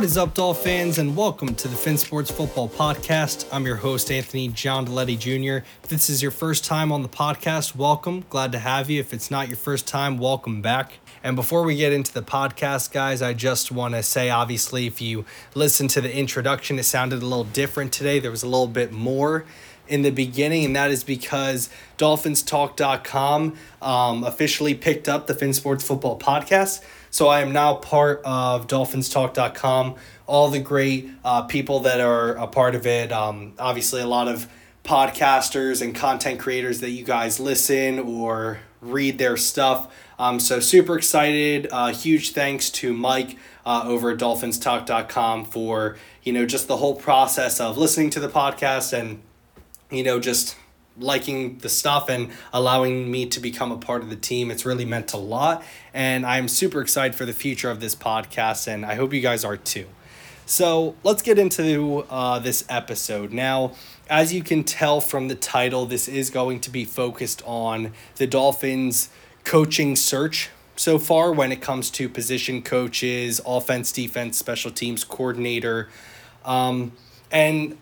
What is up, Doll fans, and welcome to the Fin Sports Football Podcast. I'm your host, Anthony John Deletti Jr. If this is your first time on the podcast, welcome. Glad to have you. If it's not your first time, welcome back. And before we get into the podcast, guys, I just want to say obviously, if you listen to the introduction, it sounded a little different today. There was a little bit more in the beginning, and that is because DolphinsTalk.com um, officially picked up the Fin Sports Football Podcast. So I am now part of DolphinsTalk.com. All the great uh, people that are a part of it. Um, obviously, a lot of podcasters and content creators that you guys listen or read their stuff. Um, so super excited. Uh, huge thanks to Mike uh, over at DolphinsTalk.com for you know just the whole process of listening to the podcast and you know just liking the stuff and allowing me to become a part of the team. It's really meant a lot. And I'm super excited for the future of this podcast, and I hope you guys are too. So let's get into uh, this episode. Now, as you can tell from the title, this is going to be focused on the Dolphins' coaching search so far when it comes to position coaches, offense, defense, special teams coordinator. Um, and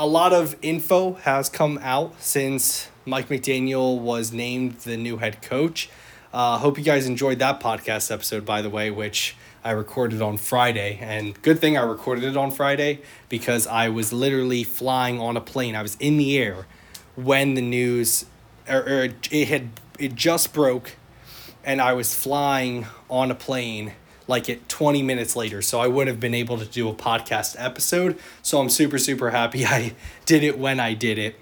a lot of info has come out since Mike McDaniel was named the new head coach. Uh, hope you guys enjoyed that podcast episode, by the way, which I recorded on Friday. And good thing I recorded it on Friday because I was literally flying on a plane. I was in the air when the news, or, or it had it just broke, and I was flying on a plane like it 20 minutes later. So I would have been able to do a podcast episode. So I'm super, super happy I did it when I did it.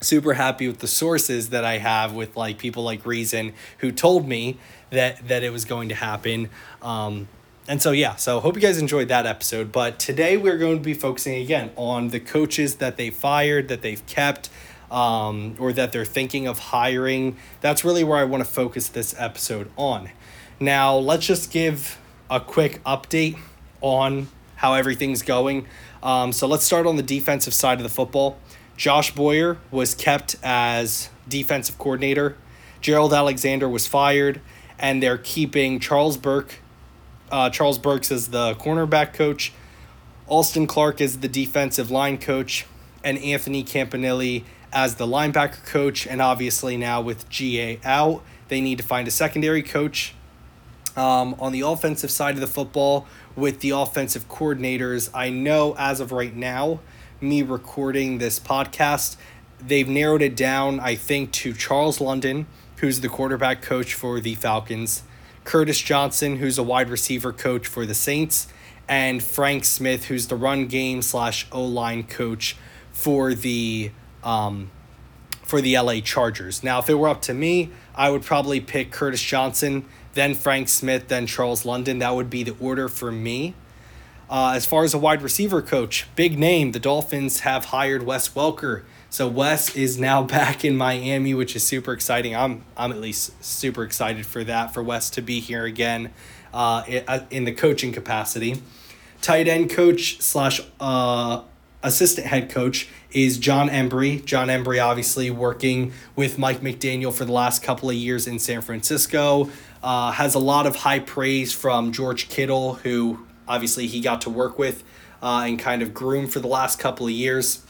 Super happy with the sources that I have with like people like Reason who told me that that it was going to happen. Um, and so yeah, so hope you guys enjoyed that episode. But today we're going to be focusing again on the coaches that they fired, that they've kept, um, or that they're thinking of hiring. That's really where I want to focus this episode on. Now, let's just give a quick update on how everything's going. Um, so let's start on the defensive side of the football. Josh Boyer was kept as defensive coordinator. Gerald Alexander was fired, and they're keeping Charles Burke. Uh, Charles Burks as the cornerback coach. Austin Clark is the defensive line coach, and Anthony Campanelli as the linebacker coach. And obviously now with GA out, they need to find a secondary coach um, on the offensive side of the football with the offensive coordinators. I know as of right now, me recording this podcast, they've narrowed it down, I think, to Charles London, who's the quarterback coach for the Falcons, Curtis Johnson, who's a wide receiver coach for the Saints, and Frank Smith, who's the run game slash O line coach for the um, for the LA Chargers. Now, if it were up to me, I would probably pick Curtis Johnson then Frank Smith, then Charles London. That would be the order for me. Uh, as far as a wide receiver coach, big name. The Dolphins have hired Wes Welker. So Wes is now back in Miami, which is super exciting. I'm I'm at least super excited for that for Wes to be here again, uh, uh in the coaching capacity. Tight end coach slash uh, assistant head coach is John Embree. John Embree, obviously working with Mike McDaniel for the last couple of years in San Francisco. Uh, has a lot of high praise from George Kittle, who obviously he got to work with uh, and kind of groom for the last couple of years.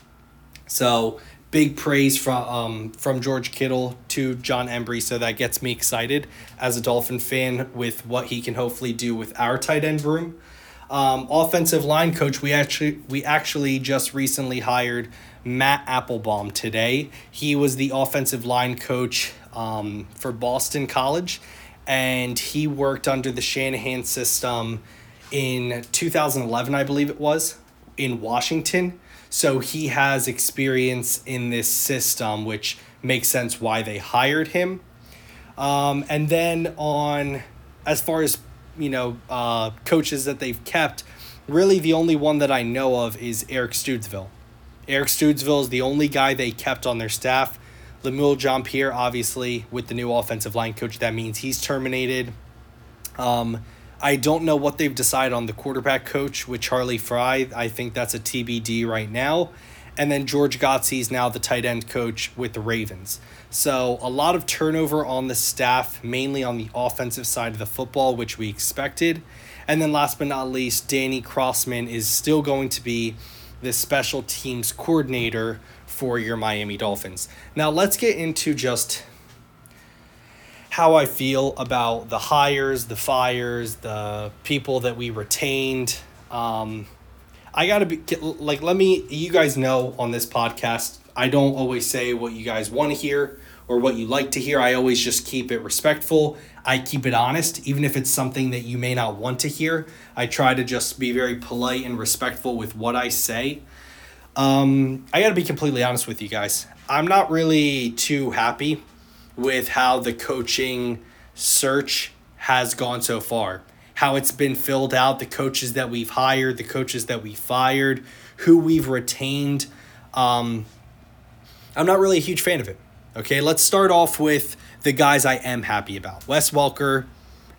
So big praise from um, from George Kittle to John Embree. So that gets me excited as a Dolphin fan with what he can hopefully do with our tight end room. Um, offensive line coach, we actually we actually just recently hired Matt Applebaum today. He was the offensive line coach um, for Boston College and he worked under the Shanahan system in 2011, I believe it was, in Washington. So he has experience in this system, which makes sense why they hired him. Um, and then on, as far as you know, uh, coaches that they've kept, really the only one that I know of is Eric Studesville. Eric Studesville is the only guy they kept on their staff. Lemuel Jean-Pierre, obviously, with the new offensive line coach, that means he's terminated. Um, I don't know what they've decided on the quarterback coach with Charlie Frye. I think that's a TBD right now. And then George Godsey is now the tight end coach with the Ravens. So a lot of turnover on the staff, mainly on the offensive side of the football, which we expected. And then last but not least, Danny Crossman is still going to be the special teams coordinator for your Miami Dolphins. Now let's get into just how I feel about the hires, the fires, the people that we retained. Um, I gotta be like, let me. You guys know on this podcast, I don't always say what you guys want to hear or what you like to hear. I always just keep it respectful. I keep it honest, even if it's something that you may not want to hear. I try to just be very polite and respectful with what I say. Um, I gotta be completely honest with you guys. I'm not really too happy with how the coaching search has gone so far. How it's been filled out, the coaches that we've hired, the coaches that we fired, who we've retained. Um, I'm not really a huge fan of it. Okay, let's start off with the guys I am happy about Wes Welker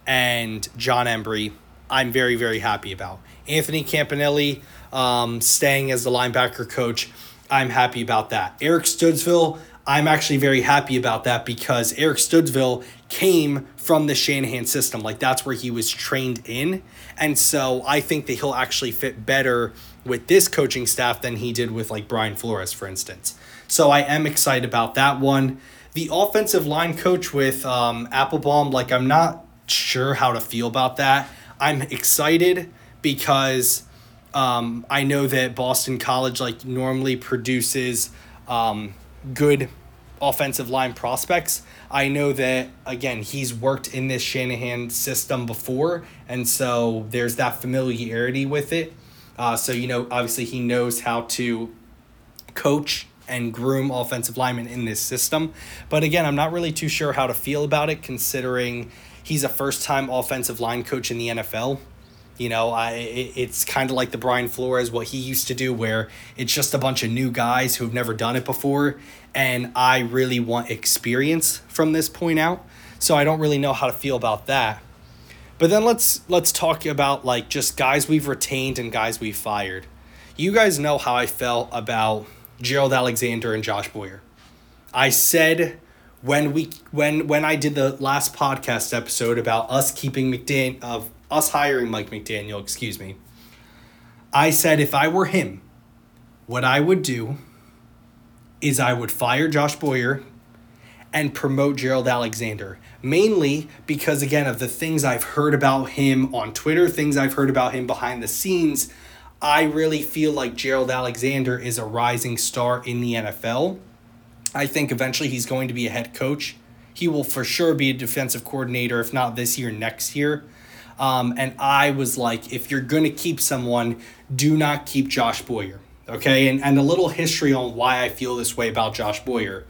and John Embree. I'm very, very happy about. Anthony Campanelli um, staying as the linebacker coach. I'm happy about that. Eric Studesville, I'm actually very happy about that because Eric Studesville came from the Shanahan system. Like that's where he was trained in. And so I think that he'll actually fit better with this coaching staff than he did with like Brian Flores, for instance. So I am excited about that one. The offensive line coach with um, Applebaum, like I'm not sure how to feel about that. I'm excited because um, I know that Boston College like normally produces um, good offensive line prospects. I know that again he's worked in this Shanahan system before, and so there's that familiarity with it. Uh, so you know, obviously he knows how to coach and groom offensive linemen in this system. But again, I'm not really too sure how to feel about it, considering he's a first time offensive line coach in the NFL. You know, I it's kind of like the Brian Flores what he used to do, where it's just a bunch of new guys who have never done it before, and I really want experience from this point out. So I don't really know how to feel about that. But then let's let's talk about like just guys we've retained and guys we've fired. You guys know how I felt about Gerald Alexander and Josh Boyer. I said when we when when I did the last podcast episode about us keeping McDaniel of us hiring Mike McDaniel, excuse me, I said if I were him, what I would do is I would fire Josh Boyer and promote Gerald Alexander. Mainly because, again, of the things I've heard about him on Twitter, things I've heard about him behind the scenes, I really feel like Gerald Alexander is a rising star in the NFL. I think eventually he's going to be a head coach. He will for sure be a defensive coordinator, if not this year, next year. Um, and I was like, if you're going to keep someone, do not keep Josh Boyer. Okay. And, and a little history on why I feel this way about Josh Boyer.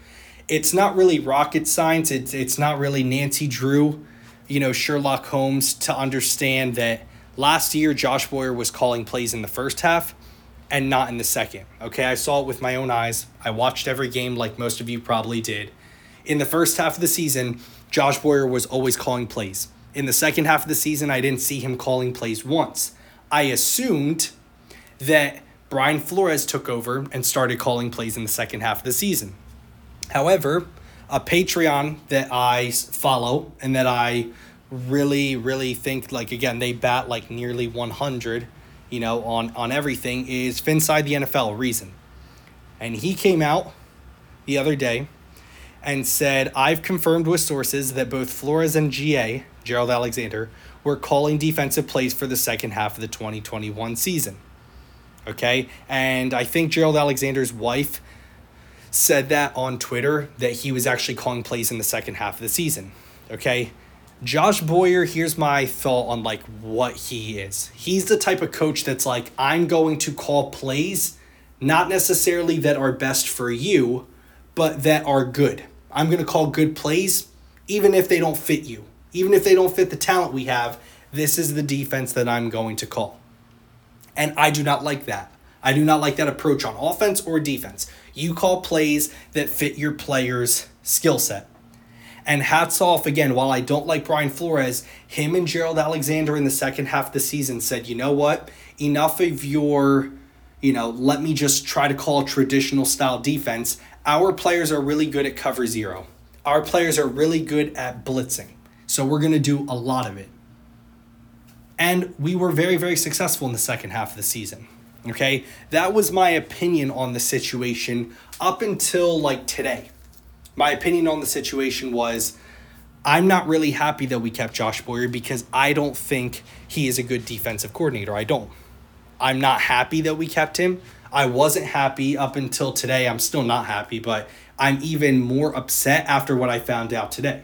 It's not really rocket science. It's, it's not really Nancy Drew, you know, Sherlock Holmes to understand that last year Josh Boyer was calling plays in the first half and not in the second. Okay. I saw it with my own eyes. I watched every game like most of you probably did. In the first half of the season, Josh Boyer was always calling plays. In the second half of the season, I didn't see him calling plays once. I assumed that Brian Flores took over and started calling plays in the second half of the season. However, a Patreon that I follow and that I really, really think like again they bat like nearly 100, you know, on on everything is Finside the NFL reason, and he came out the other day and said I've confirmed with sources that both Flores and GA Gerald Alexander, were calling defensive plays for the second half of the 2021 season. Okay? And I think Gerald Alexander's wife said that on Twitter that he was actually calling plays in the second half of the season. Okay? Josh Boyer, here's my thought on like what he is. He's the type of coach that's like, I'm going to call plays, not necessarily that are best for you, but that are good. I'm going to call good plays, even if they don't fit you. Even if they don't fit the talent we have, this is the defense that I'm going to call. And I do not like that. I do not like that approach on offense or defense. You call plays that fit your player's skill set. And hats off again, while I don't like Brian Flores, him and Gerald Alexander in the second half of the season said, you know what? Enough of your, you know, let me just try to call traditional style defense. Our players are really good at cover zero. Our players are really good at blitzing. So we're going to do a lot of it. And we were very, very successful in the second half of the season. Okay, that was my opinion on the situation up until like today. My opinion on the situation was I'm not really happy that we kept Josh Boyer because I don't think he is a good defensive coordinator. I don't. I'm not happy that we kept him. I wasn't happy up until today. I'm still not happy, but I'm even more upset after what I found out today.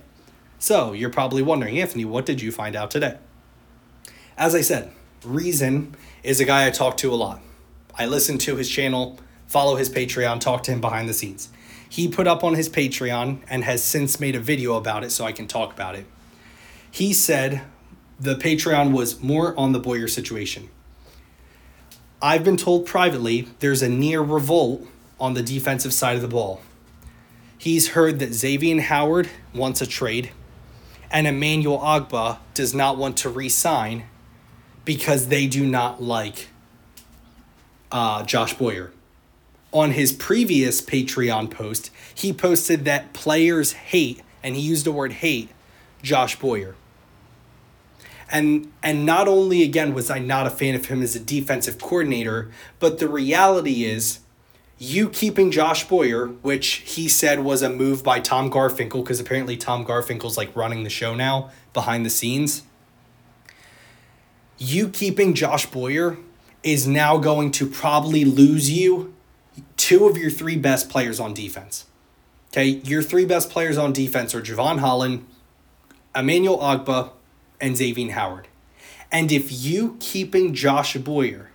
So, you're probably wondering, Anthony, what did you find out today? As I said, Reason is a guy I talk to a lot. I listen to his channel, follow his Patreon, talk to him behind the scenes. He put up on his Patreon and has since made a video about it so I can talk about it. He said the Patreon was more on the Boyer situation. I've been told privately there's a near revolt on the defensive side of the ball. He's heard that Xavier Howard wants a trade and Emmanuel Ogbah does not want to re sign because they do not like uh, Josh Boyer. On his previous Patreon post, he posted that players hate, and he used the word hate, Josh Boyer. And and not only again was I not a fan of him as a defensive coordinator, but the reality is you keeping Josh Boyer, which he said was a move by Tom Garfinkel, because apparently Tom Garfinkel's like running the show now behind the scenes. You keeping Josh Boyer is now going to probably lose you two of your three best players on defense. Okay, your three best players on defense are Jevon Holland, Emmanuel Ogbah, and Xavier Howard. And if you keeping Josh Boyer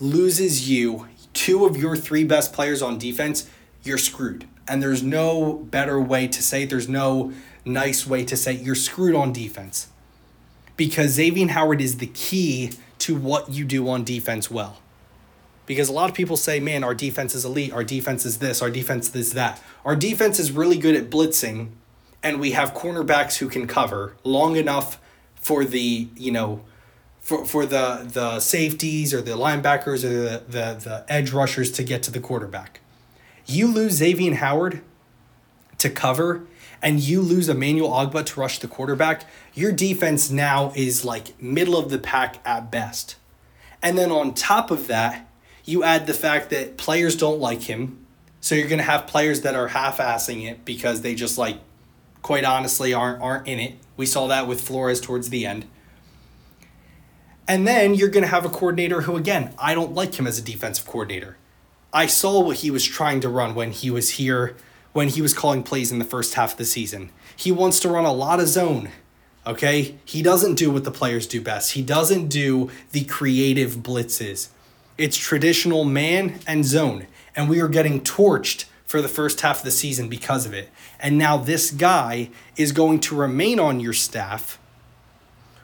loses you two of your three best players on defense, you're screwed. And there's no better way to say it. There's no nice way to say it. you're screwed on defense. Because Xavier Howard is the key to what you do on defense well. Because a lot of people say, man, our defense is elite, our defense is this, our defense is that. Our defense is really good at blitzing, and we have cornerbacks who can cover long enough for the, you know, for, for the the safeties or the linebackers or the, the, the edge rushers to get to the quarterback. You lose Xavier Howard to cover and you lose Emmanuel Ogbah to rush the quarterback, your defense now is like middle of the pack at best. And then on top of that, you add the fact that players don't like him. So you're going to have players that are half-assing it because they just like quite honestly aren't aren't in it. We saw that with Flores towards the end. And then you're going to have a coordinator who again, I don't like him as a defensive coordinator. I saw what he was trying to run when he was here when he was calling plays in the first half of the season. He wants to run a lot of zone. Okay? He doesn't do what the players do best. He doesn't do the creative blitzes. It's traditional man and zone. And we are getting torched for the first half of the season because of it. And now this guy is going to remain on your staff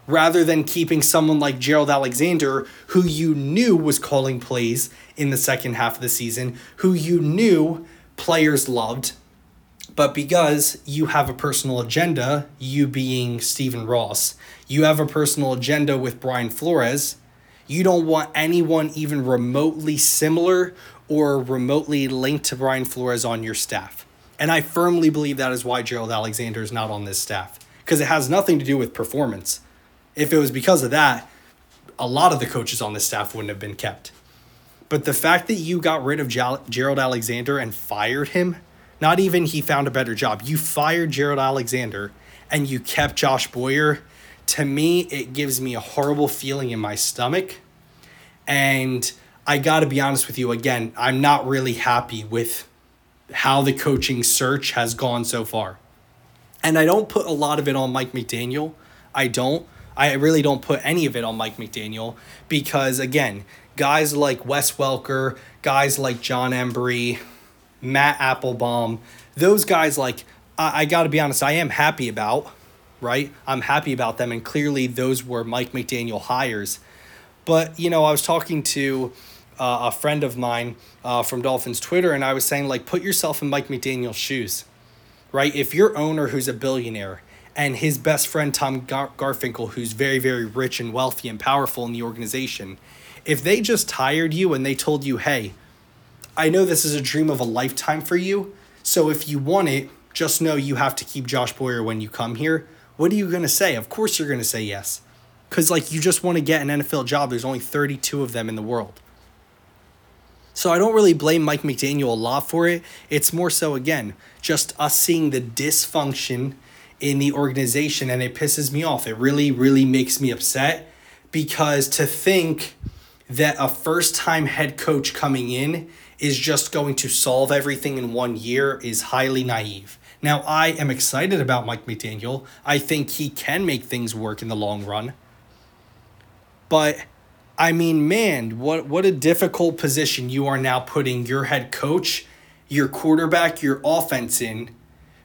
rather than keeping someone like Gerald Alexander, who you knew was calling plays in the second half of the season, who you knew players loved, but because you have a personal agenda, you being Stephen Ross, you have a personal agenda with Brian Flores, you don't want anyone even remotely similar or remotely linked to Brian Flores on your staff. And I firmly believe that is why Gerald Alexander is not on this staff, because it has nothing to do with performance. If it was because of that, a lot of the coaches on this staff wouldn't have been kept. But the fact that you got rid of Gerald Alexander and fired him not even he found a better job. You fired Gerald Alexander and you kept Josh Boyer. To me, it gives me a horrible feeling in my stomach. And I got to be honest with you again, I'm not really happy with how the coaching search has gone so far. And I don't put a lot of it on Mike McDaniel. I don't. I really don't put any of it on Mike McDaniel because, again, guys like Wes Welker, guys like John Embree, Matt Applebaum, those guys, like, I, I got to be honest, I am happy about, right? I'm happy about them. And clearly, those were Mike McDaniel hires. But, you know, I was talking to uh, a friend of mine uh, from Dolphins Twitter, and I was saying, like, put yourself in Mike McDaniel's shoes, right? If your owner who's a billionaire and his best friend, Tom Gar- Garfinkel, who's very, very rich and wealthy and powerful in the organization, if they just hired you and they told you, hey, I know this is a dream of a lifetime for you, so if you want it, just know you have to keep Josh Boyer when you come here. What are you going to say? Of course you're going to say yes. Because, like, you just want to get an NFL job. There's only 32 of them in the world. So I don't really blame Mike McDaniel a lot for it. It's more so, again, just us seeing the dysfunction in the organization, and it pisses me off. It really, really makes me upset because to think that a first time head coach coming in is just going to solve everything in one year is highly naive. Now, I am excited about Mike McDaniel. I think he can make things work in the long run. But I mean, man, what what a difficult position you are now putting your head coach, your quarterback, your offense in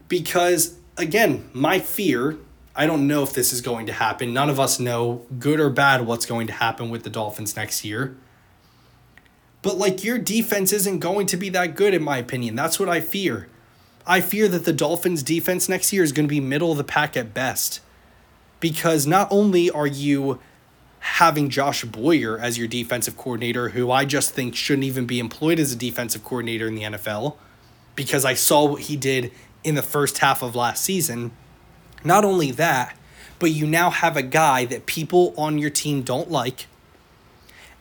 because again, my fear, I don't know if this is going to happen. None of us know good or bad what's going to happen with the Dolphins next year. But like your defense isn't going to be that good, in my opinion. That's what I fear. I fear that the Dolphins' defense next year is going to be middle of the pack at best. Because not only are you having Josh Boyer as your defensive coordinator, who I just think shouldn't even be employed as a defensive coordinator in the NFL, because I saw what he did in the first half of last season. Not only that, but you now have a guy that people on your team don't like.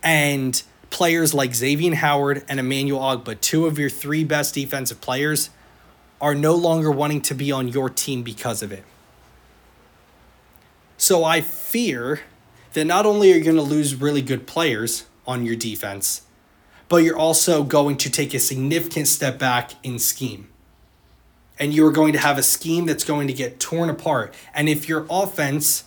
And players like Xavier Howard and Emmanuel Ogbah, two of your three best defensive players, are no longer wanting to be on your team because of it. So I fear that not only are you going to lose really good players on your defense, but you're also going to take a significant step back in scheme. And you are going to have a scheme that's going to get torn apart. And if your offense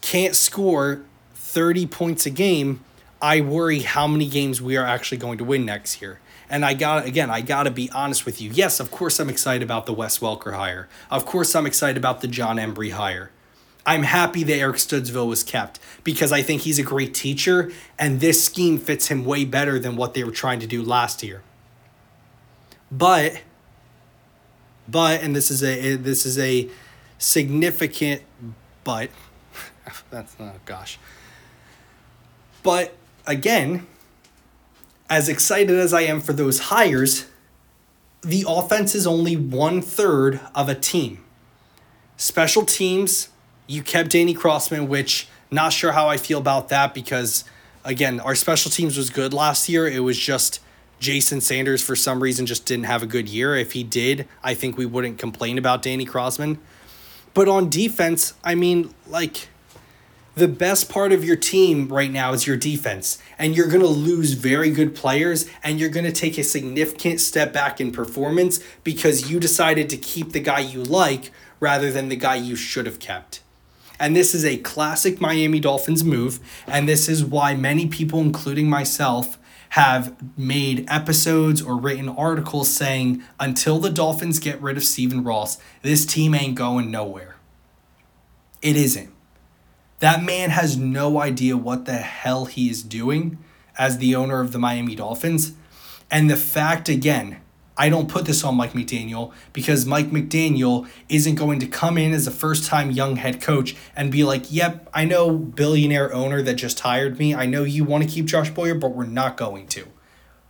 can't score 30 points a game, I worry how many games we are actually going to win next year. And I got again, I got to be honest with you. Yes, of course I'm excited about the Wes Welker hire. Of course I'm excited about the John Embree hire. I'm happy that Eric Studesville was kept because I think he's a great teacher and this scheme fits him way better than what they were trying to do last year. But but and this is a eh, this is a significant but that's not oh gosh. But again, as excited as I am for those hires, the offense is only one third of a team. Special teams, you kept Danny Crossman, which not sure how I feel about that because again, our special teams was good last year. It was just Jason Sanders for some reason just didn't have a good year. If he did, I think we wouldn't complain about Danny Crossman. But on defense, I mean, like the best part of your team right now is your defense. And you're going to lose very good players and you're going to take a significant step back in performance because you decided to keep the guy you like rather than the guy you should have kept. And this is a classic Miami Dolphins move. And this is why many people, including myself, have made episodes or written articles saying until the Dolphins get rid of Stephen Ross, this team ain't going nowhere. It isn't. That man has no idea what the hell he is doing as the owner of the Miami Dolphins. And the fact, again, I don't put this on Mike McDaniel because Mike McDaniel isn't going to come in as a first time young head coach and be like, yep, I know billionaire owner that just hired me. I know you want to keep Josh Boyer, but we're not going to.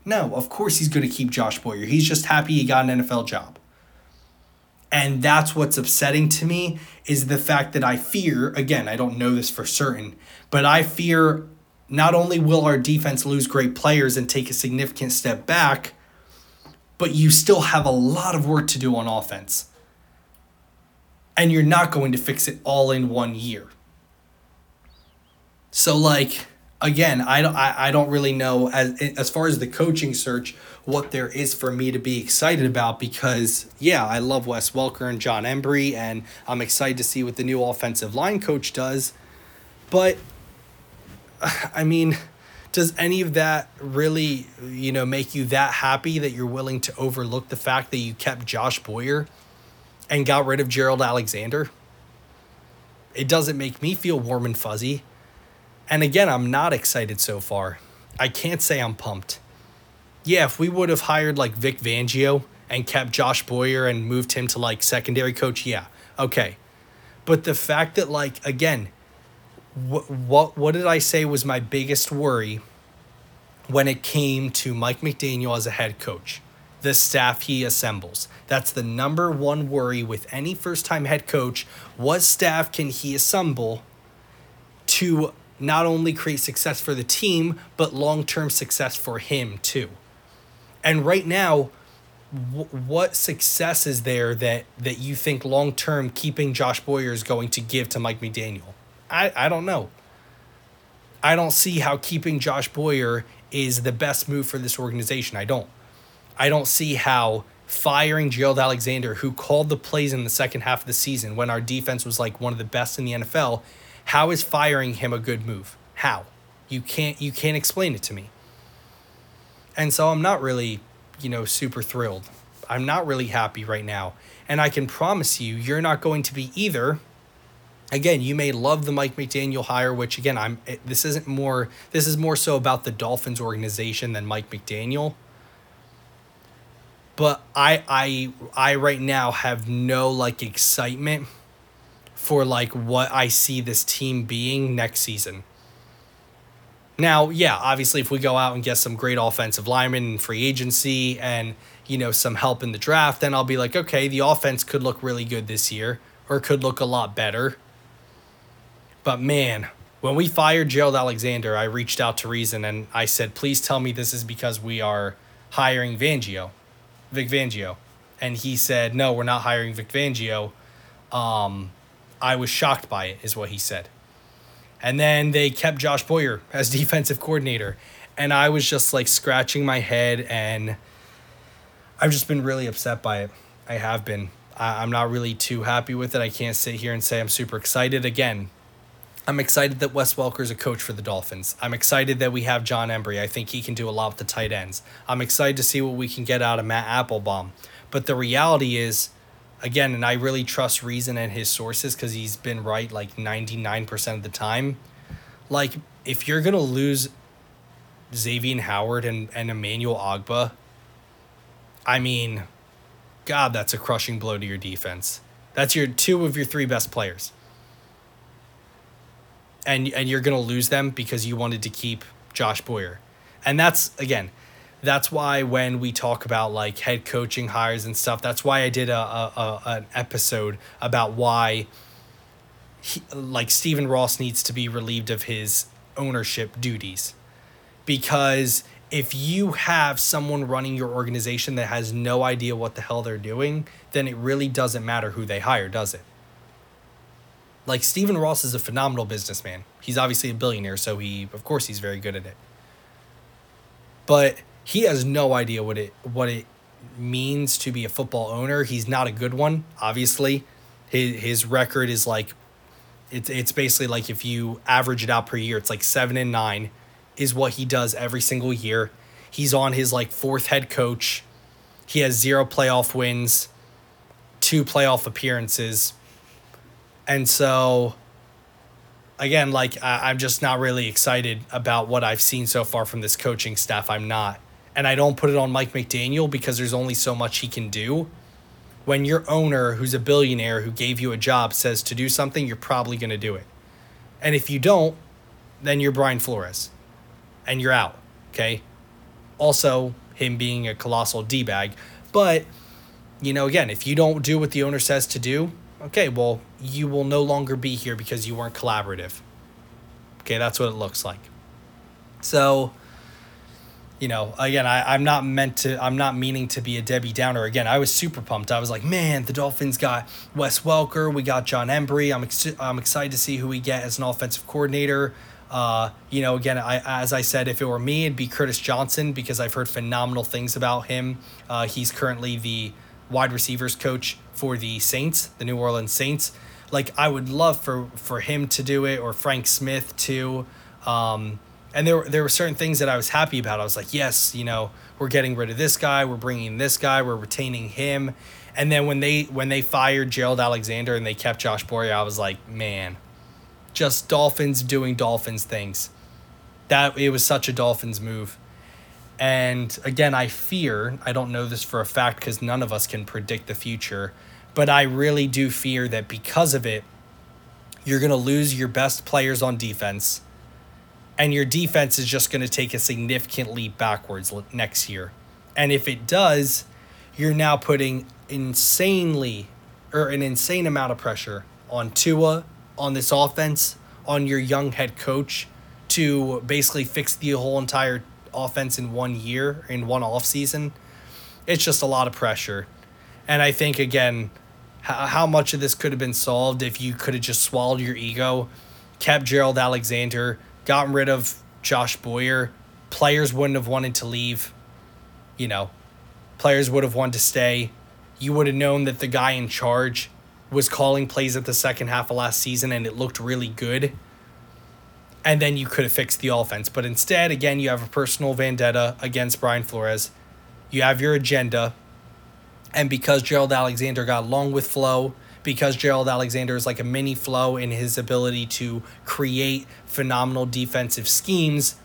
No, of course he's going to keep Josh Boyer. He's just happy he got an NFL job. And that's what's upsetting to me is the fact that I fear, again, I don't know this for certain, but I fear not only will our defense lose great players and take a significant step back, but you still have a lot of work to do on offense. And you're not going to fix it all in one year. So, like, again, I don't, I, I don't really know as as far as the coaching search what there is for me to be excited about because yeah, I love Wes Welker and John Embree and I'm excited to see what the new offensive line coach does. But I mean, does any of that really, you know, make you that happy that you're willing to overlook the fact that you kept Josh Boyer and got rid of Gerald Alexander? It doesn't make me feel warm and fuzzy And again, I'm not excited so far. I can't say I'm pumped. Yeah, if we would have hired like Vic Fangio and kept Josh Boyer and moved him to like secondary coach, yeah, okay. But the fact that like again, what what what did I say was my biggest worry when it came to Mike McDaniel as a head coach? The staff he assembles. That's the number one worry with any first time head coach. What staff can he assemble to not only create success for the team, but long term success for him too? And right now, w- what success is there that, that you think long term keeping Josh Boyer is going to give to Mike McDaniel? I, I don't know. I don't see how keeping Josh Boyer is the best move for this organization. I don't. I don't see how firing Gerald Alexander, who called the plays in the second half of the season when our defense was like one of the best in the NFL, how is firing him a good move? How? You can't you can't explain it to me. And so I'm not really, you know, super thrilled. I'm not really happy right now. And I can promise you you're not going to be either again, you may love the Mike McDaniel hire, which again, I'm this isn't more this is more so about the Dolphins organization than Mike McDaniel. But I I I right now have no like excitement for like what I see this team being next season. Now, yeah, obviously if we go out and get some great offensive linemen and free agency and, you know, some help in the draft, then I'll be like, okay, the offense could look really good this year or could look a lot better but man, when we fired Gerald Alexander, I reached out to Reason and I said, please tell me this is because we are hiring Fangio, Vic Fangio. And he said, no, we're not hiring Vic Fangio. Um, I was shocked by it, is what he said. And then they kept Josh Boyer as defensive coordinator. And I was just like scratching my head and I've just been really upset by it. I have been. I, I'm not really too happy with it. I can't sit here and say I'm super excited. Again, I'm excited that Wes Welker is a coach for the Dolphins. I'm excited that we have John Embree. I think he can do a lot with the tight ends. I'm excited to see what we can get out of Matt Applebaum. But the reality is, again, and I really trust Reason and his sources because he's been right like 99% of the time. Like, if you're going to lose Xavier Howard and, and Emmanuel Ogbah, I mean, God, that's a crushing blow to your defense. That's your two of your three best players and and you're going to lose them because you wanted to keep Josh Boyer. And that's again, that's why when we talk about like head coaching hires and stuff, that's why I did a, a, a an episode about why he, like Stephen Ross needs to be relieved of his ownership duties. Because if you have someone running your organization that has no idea what the hell they're doing, then it really doesn't matter who they hire, does it? Like Stephen Ross is a phenomenal businessman. He's obviously a billionaire, so he of course he's very good at it. But he has no idea what it what it means to be a football owner. He's not a good one, obviously. His his record is like it's it's basically like if you average it out per year, it's like 7 and 9 is what he does every single year. He's on his like fourth head coach. He has zero playoff wins, two playoff appearances and so, again, like I, I'm just not really excited about what I've seen so far from this coaching staff. I'm not. And I don't put it on Mike McDaniel because there's only so much he can do. When your owner, who's a billionaire who gave you a job, says to do something, you're probably going to do it. And if you don't, then you're Brian Flores and you're out. Okay. Also, him being a colossal D bag. But, you know, again, if you don't do what the owner says to do, okay, well, you will no longer be here because you weren't collaborative. Okay, that's what it looks like. So, you know, again, I, I'm not meant to, I'm not meaning to be a Debbie Downer. Again, I was super pumped. I was like, man, the Dolphins got Wes Welker, we got John Embree. I'm, ex- I'm excited to see who we get as an offensive coordinator. Uh, you know, again, I, as I said, if it were me, it'd be Curtis Johnson because I've heard phenomenal things about him. Uh, he's currently the wide receivers coach for the Saints, the New Orleans Saints. Like I would love for for him to do it or Frank Smith too. Um, and there there were certain things that I was happy about. I was like, yes, you know, we're getting rid of this guy, we're bringing this guy, we're retaining him. And then when they when they fired Gerald Alexander and they kept Josh Boyer, I was like, man, just Dolphins doing Dolphins things. That it was such a Dolphins move. And again, I fear, I don't know this for a fact because none of us can predict the future, but I really do fear that because of it, you're going to lose your best players on defense, and your defense is just going to take a significant leap backwards next year. And if it does, you're now putting insanely or an insane amount of pressure on Tua, on this offense, on your young head coach to basically fix the whole entire offense in one year, in one off season. It's just a lot of pressure. And I think again, how, how much of this could have been solved if you could have just swallowed your ego, kept Gerald Alexander, gotten rid of Josh Boyer, players wouldn't have wanted to leave. You know, players would have wanted to stay. You would have known that the guy in charge was calling plays at the second half of last season and it looked really good. And then you could have fixed the offense. But instead, again, you have a personal vendetta against Brian Flores. You have your agenda. And because Gerald Alexander got along with Flo, because Gerald Alexander is like a mini Flo in his ability to create phenomenal defensive schemes,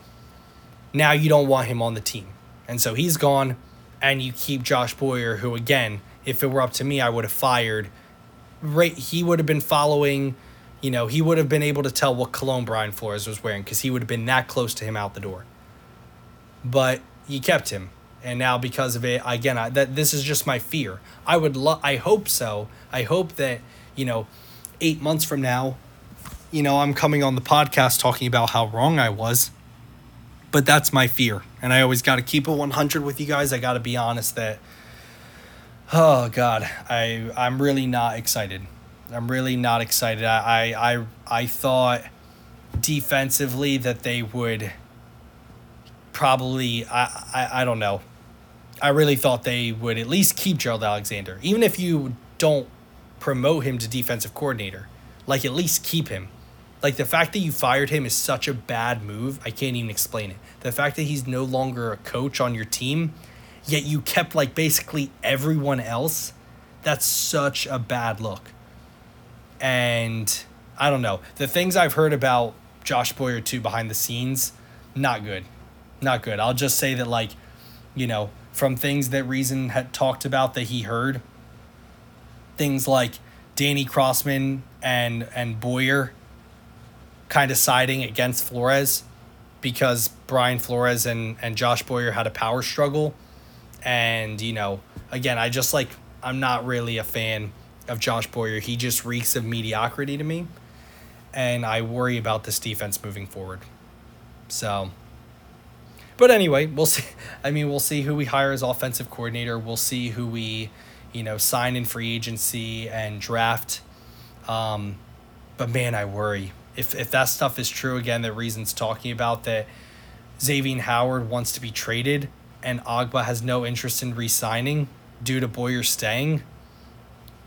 now you don't want him on the team. And so he's gone, and you keep Josh Boyer, who, again, if it were up to me, I would have fired. Right he would have been following you know he would have been able to tell what cologne brian flores was wearing because he would have been that close to him out the door. But you kept him and now because of it again I, that this is just my fear i would love i hope so i hope that you know eight months from now you know i'm coming on the podcast talking about how wrong i was but that's my fear and i always got to keep it 100 with you guys i got to be honest that Oh God, I I'm really not excited. I'm really not excited. I I I thought defensively that they would probably I, I I don't know. I really thought they would at least keep Gerald Alexander, even if you don't promote him to defensive coordinator. Like at least keep him. Like the fact that you fired him is such a bad move. I can't even explain it. The fact that he's no longer a coach on your team yet you kept like basically everyone else. That's such a bad look. And I don't know. The things I've heard about Josh Boyer too behind the scenes, not good. Not good. I'll just say that like, you know, from things that Reason had talked about that he heard, things like Danny Crossman and and Boyer kind of siding against Flores because Brian Flores and, and Josh Boyer had a power struggle and, you know, again, I just like, I'm not really a fan of Josh Boyer. He just reeks of mediocrity to me. And I worry about this defense moving forward. So, but anyway, we'll see. I mean, we'll see who we hire as offensive coordinator. We'll see who we, you know, sign in free agency and draft. Um, but man, I worry if if that stuff is true again. The reasons talking about that Xavier Howard wants to be traded and Ogbah has no interest in re-signing due to Boyer staying,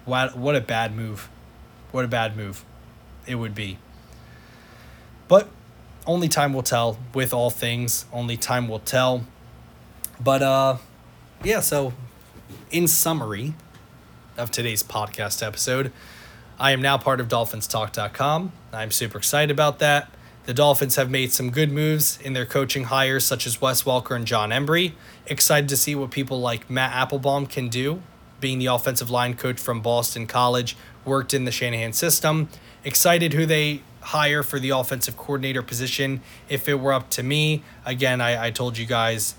what what a bad move. What a bad move it would be. But only time will tell with all things. Only time will tell. But uh yeah, so in summary of today's podcast episode, I am now part of dolphinstalk.com. I'm super excited about that. The Dolphins have made some good moves in their coaching hires, such as Wes Welker and John Embree. Excited to see what people like Matt Applebaum can do, being the offensive line coach from Boston College, worked in the Shanahan system. Excited who they hire for the offensive coordinator position. If it were up to me, again, I, I told you guys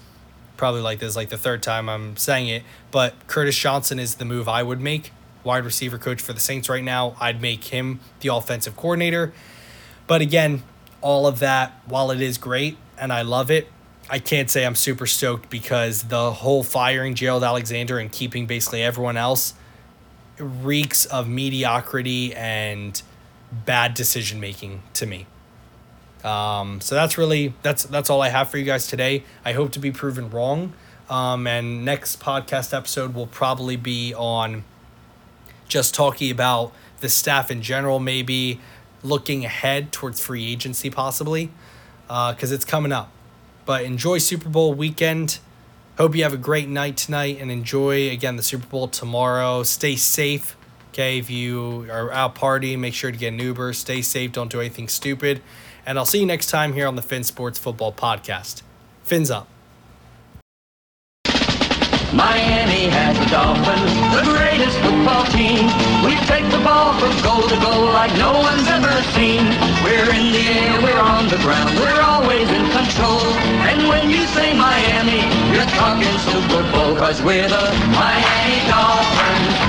probably like this, like the third time I'm saying it, but Curtis Johnson is the move I would make. Wide receiver coach for the Saints right now. I'd make him the offensive coordinator. But again, all of that, while it is great and I love it, I can't say I'm super stoked because the whole firing Gerald Alexander and keeping basically everyone else reeks of mediocrity and bad decision making to me. Um, so that's really that's that's all I have for you guys today. I hope to be proven wrong. Um, and next podcast episode will probably be on just talking about the staff in general, maybe looking ahead towards free agency possibly because uh, it's coming up. But enjoy Super Bowl weekend. Hope you have a great night tonight and enjoy again the Super Bowl tomorrow. Stay safe. Okay, if you are out partying, make sure to get an Uber. Stay safe. Don't do anything stupid. And I'll see you next time here on the Fin Sports Football Podcast. Fins up. Miami has the Dolphins, the greatest football team. We take the ball from goal to goal like no one's ever seen. We're in the air, we're on the ground, we're always in control. And when you say Miami, you're talking Super Bowl, cause we're the Miami Dolphins.